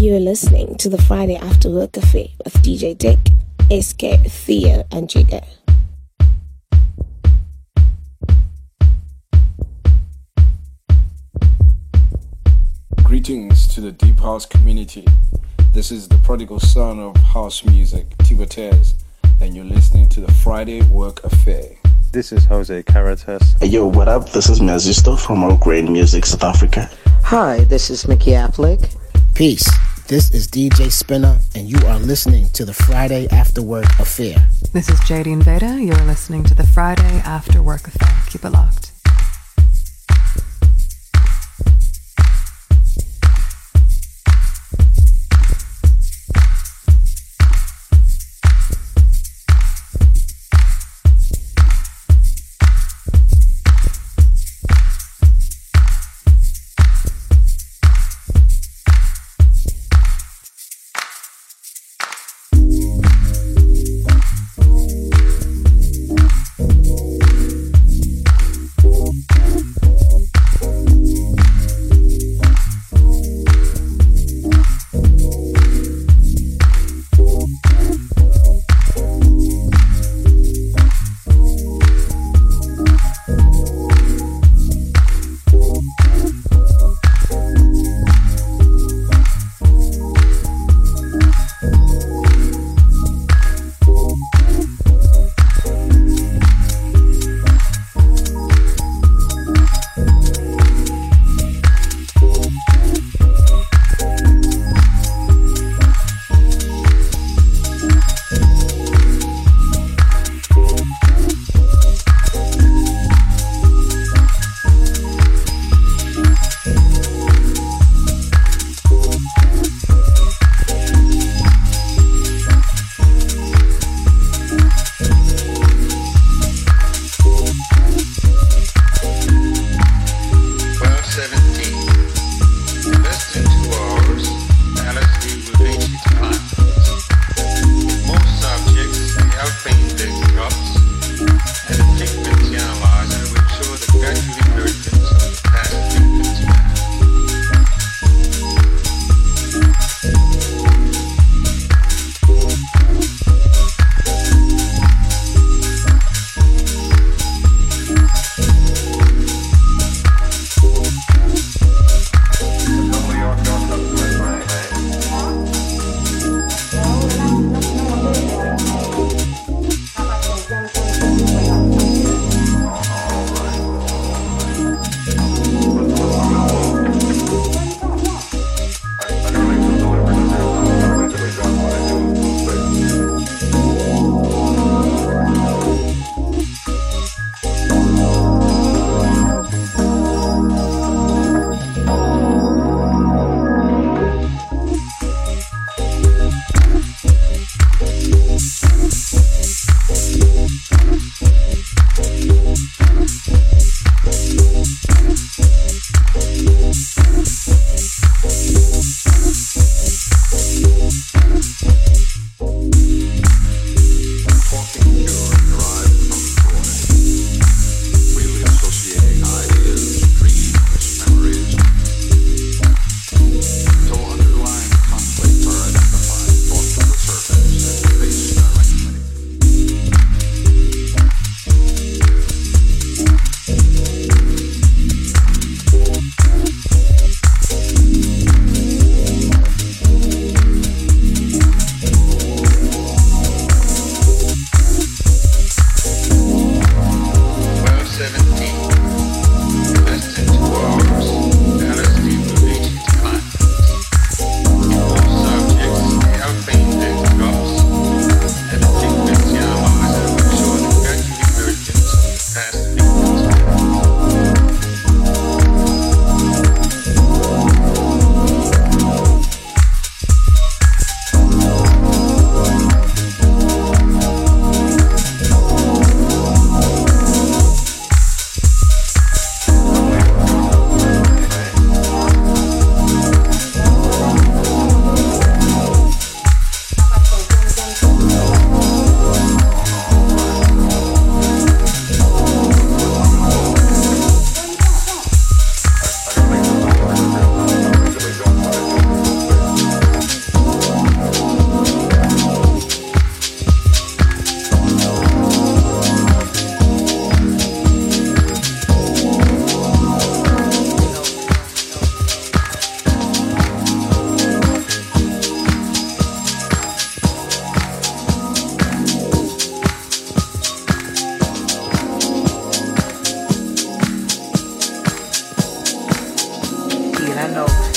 You are listening to the Friday After Work Affair with DJ Dick, SK, Theo, and Jigger. Greetings to the Deep House community. This is the prodigal son of house music, Tibotez, and you're listening to the Friday Work Affair. This is Jose Caritas. Hey, yo, what up? This is Mazisto from All Grain Music, South Africa. Hi, this is Mickey Affleck. Peace. This is DJ Spinner, and you are listening to the Friday After Work Affair. This is Jadine Invader. You're listening to the Friday After Work Affair. Keep it locked. piano.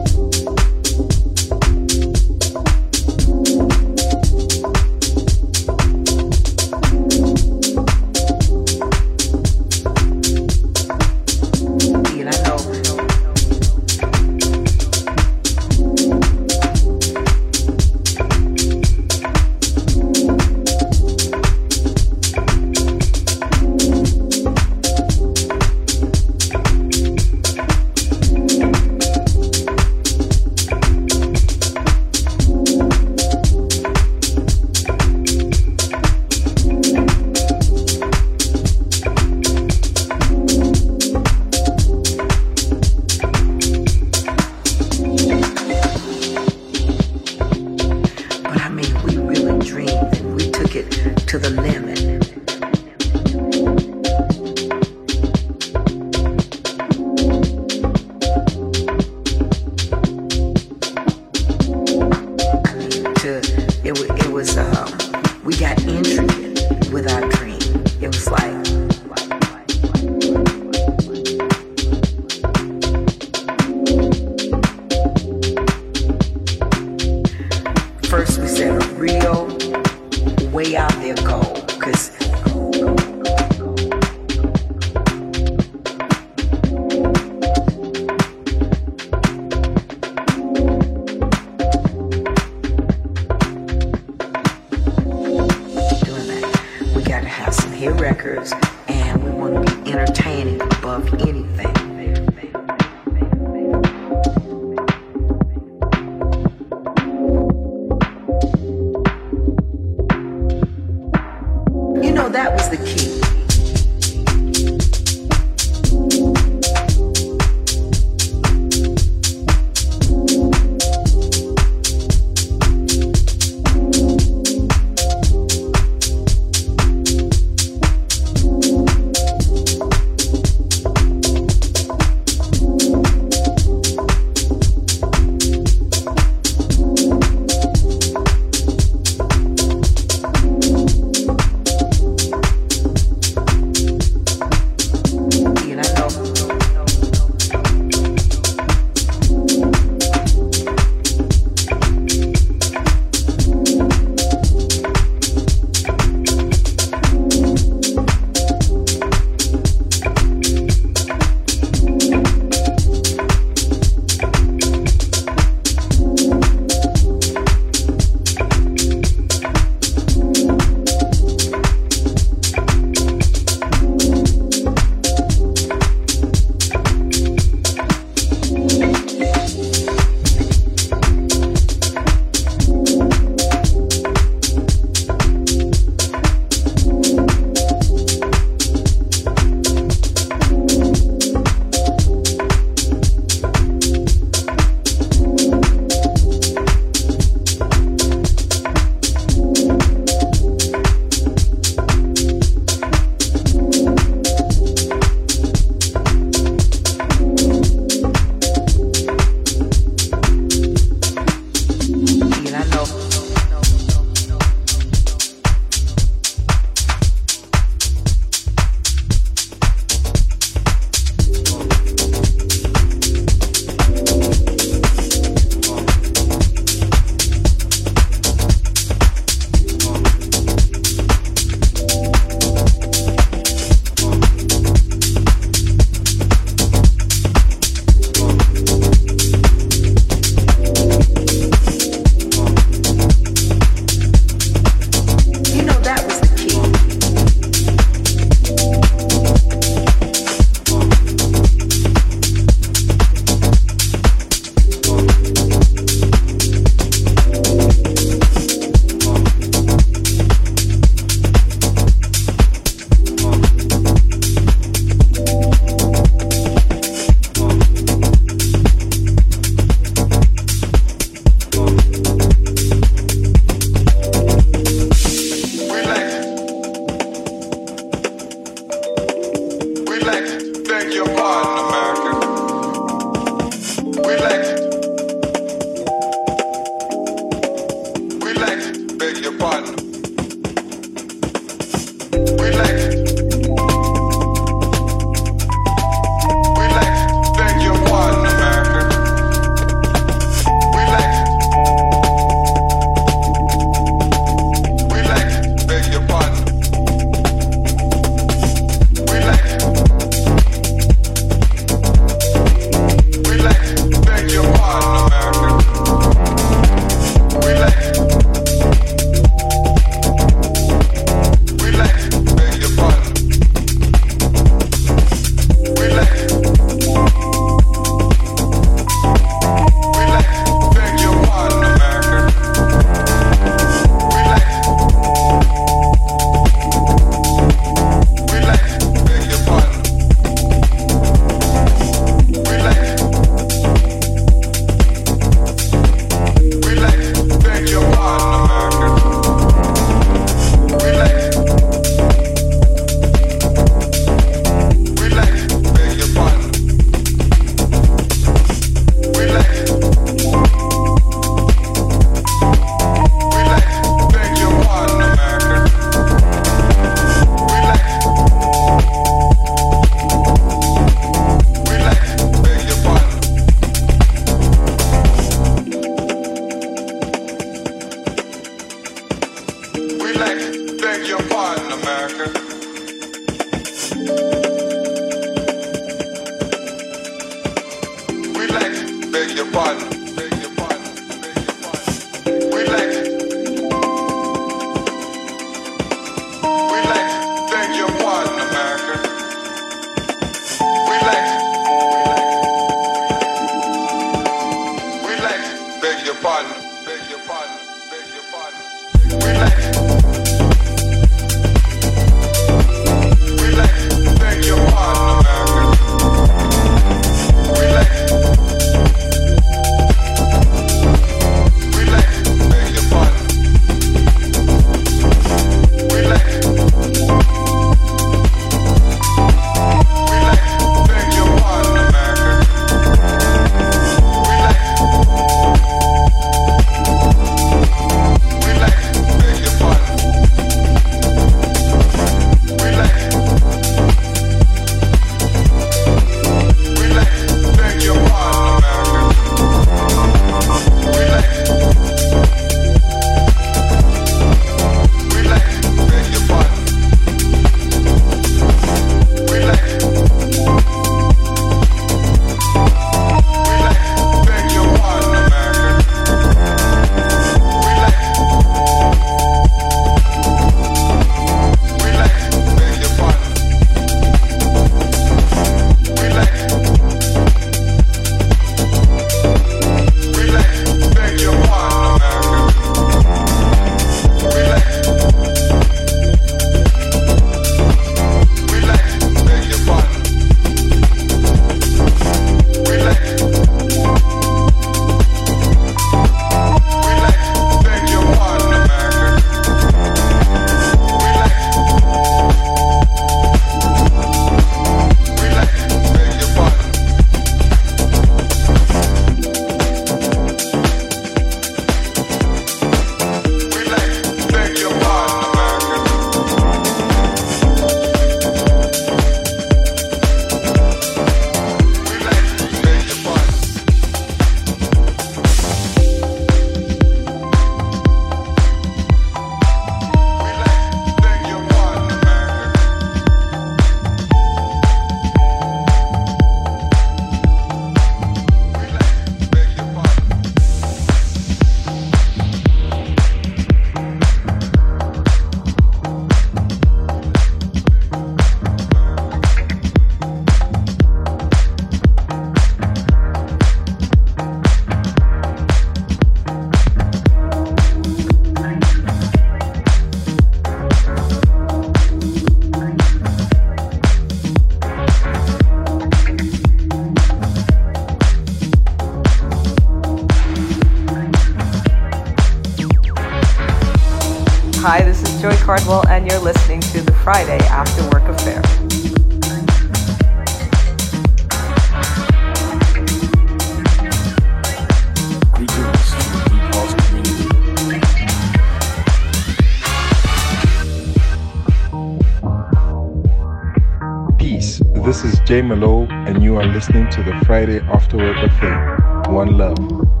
Jay Malo, and you are listening to the Friday After Work Affair. One love.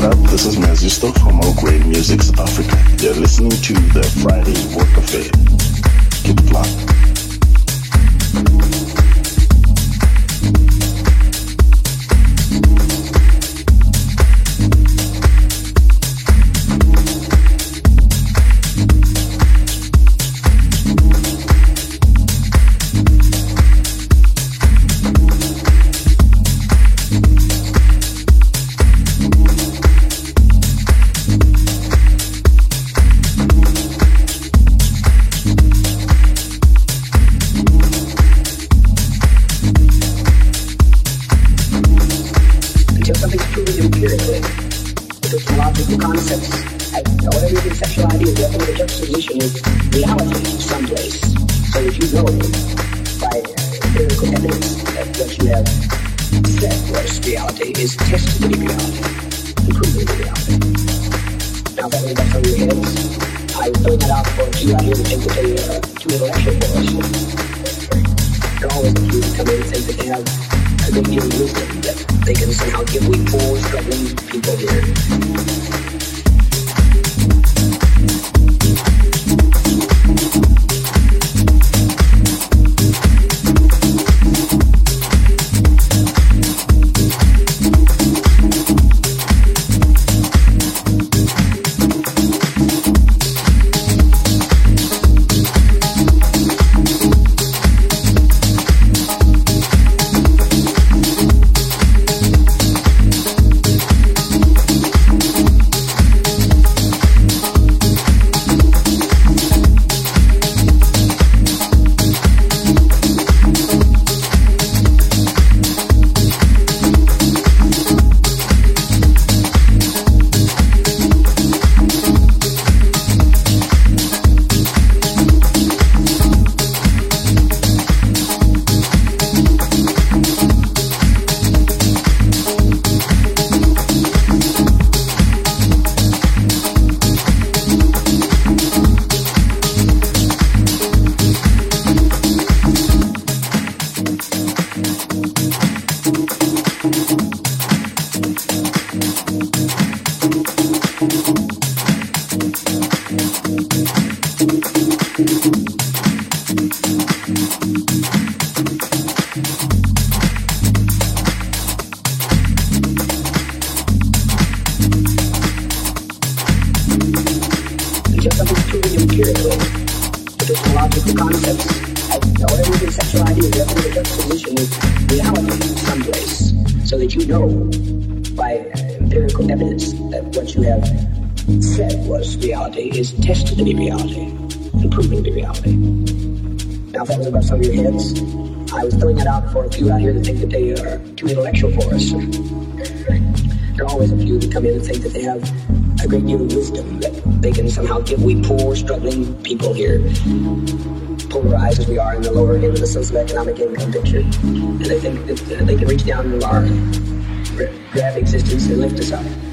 What up? This is Mazzy Stockholm, Great Music's Africa. You're listening to the Friday Work Affair. Keep it locked. Few out here that think that they are too intellectual for us. There are always a few that come in and think that they have a great deal of wisdom that they can somehow give we poor, struggling people here, polarized as we are in the lower end of the socioeconomic income picture. And they think that uh, they can reach down into our grab existence and lift us up.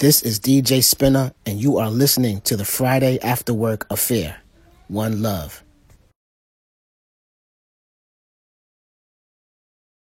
This is DJ Spinner, and you are listening to the Friday After Work Affair. One love.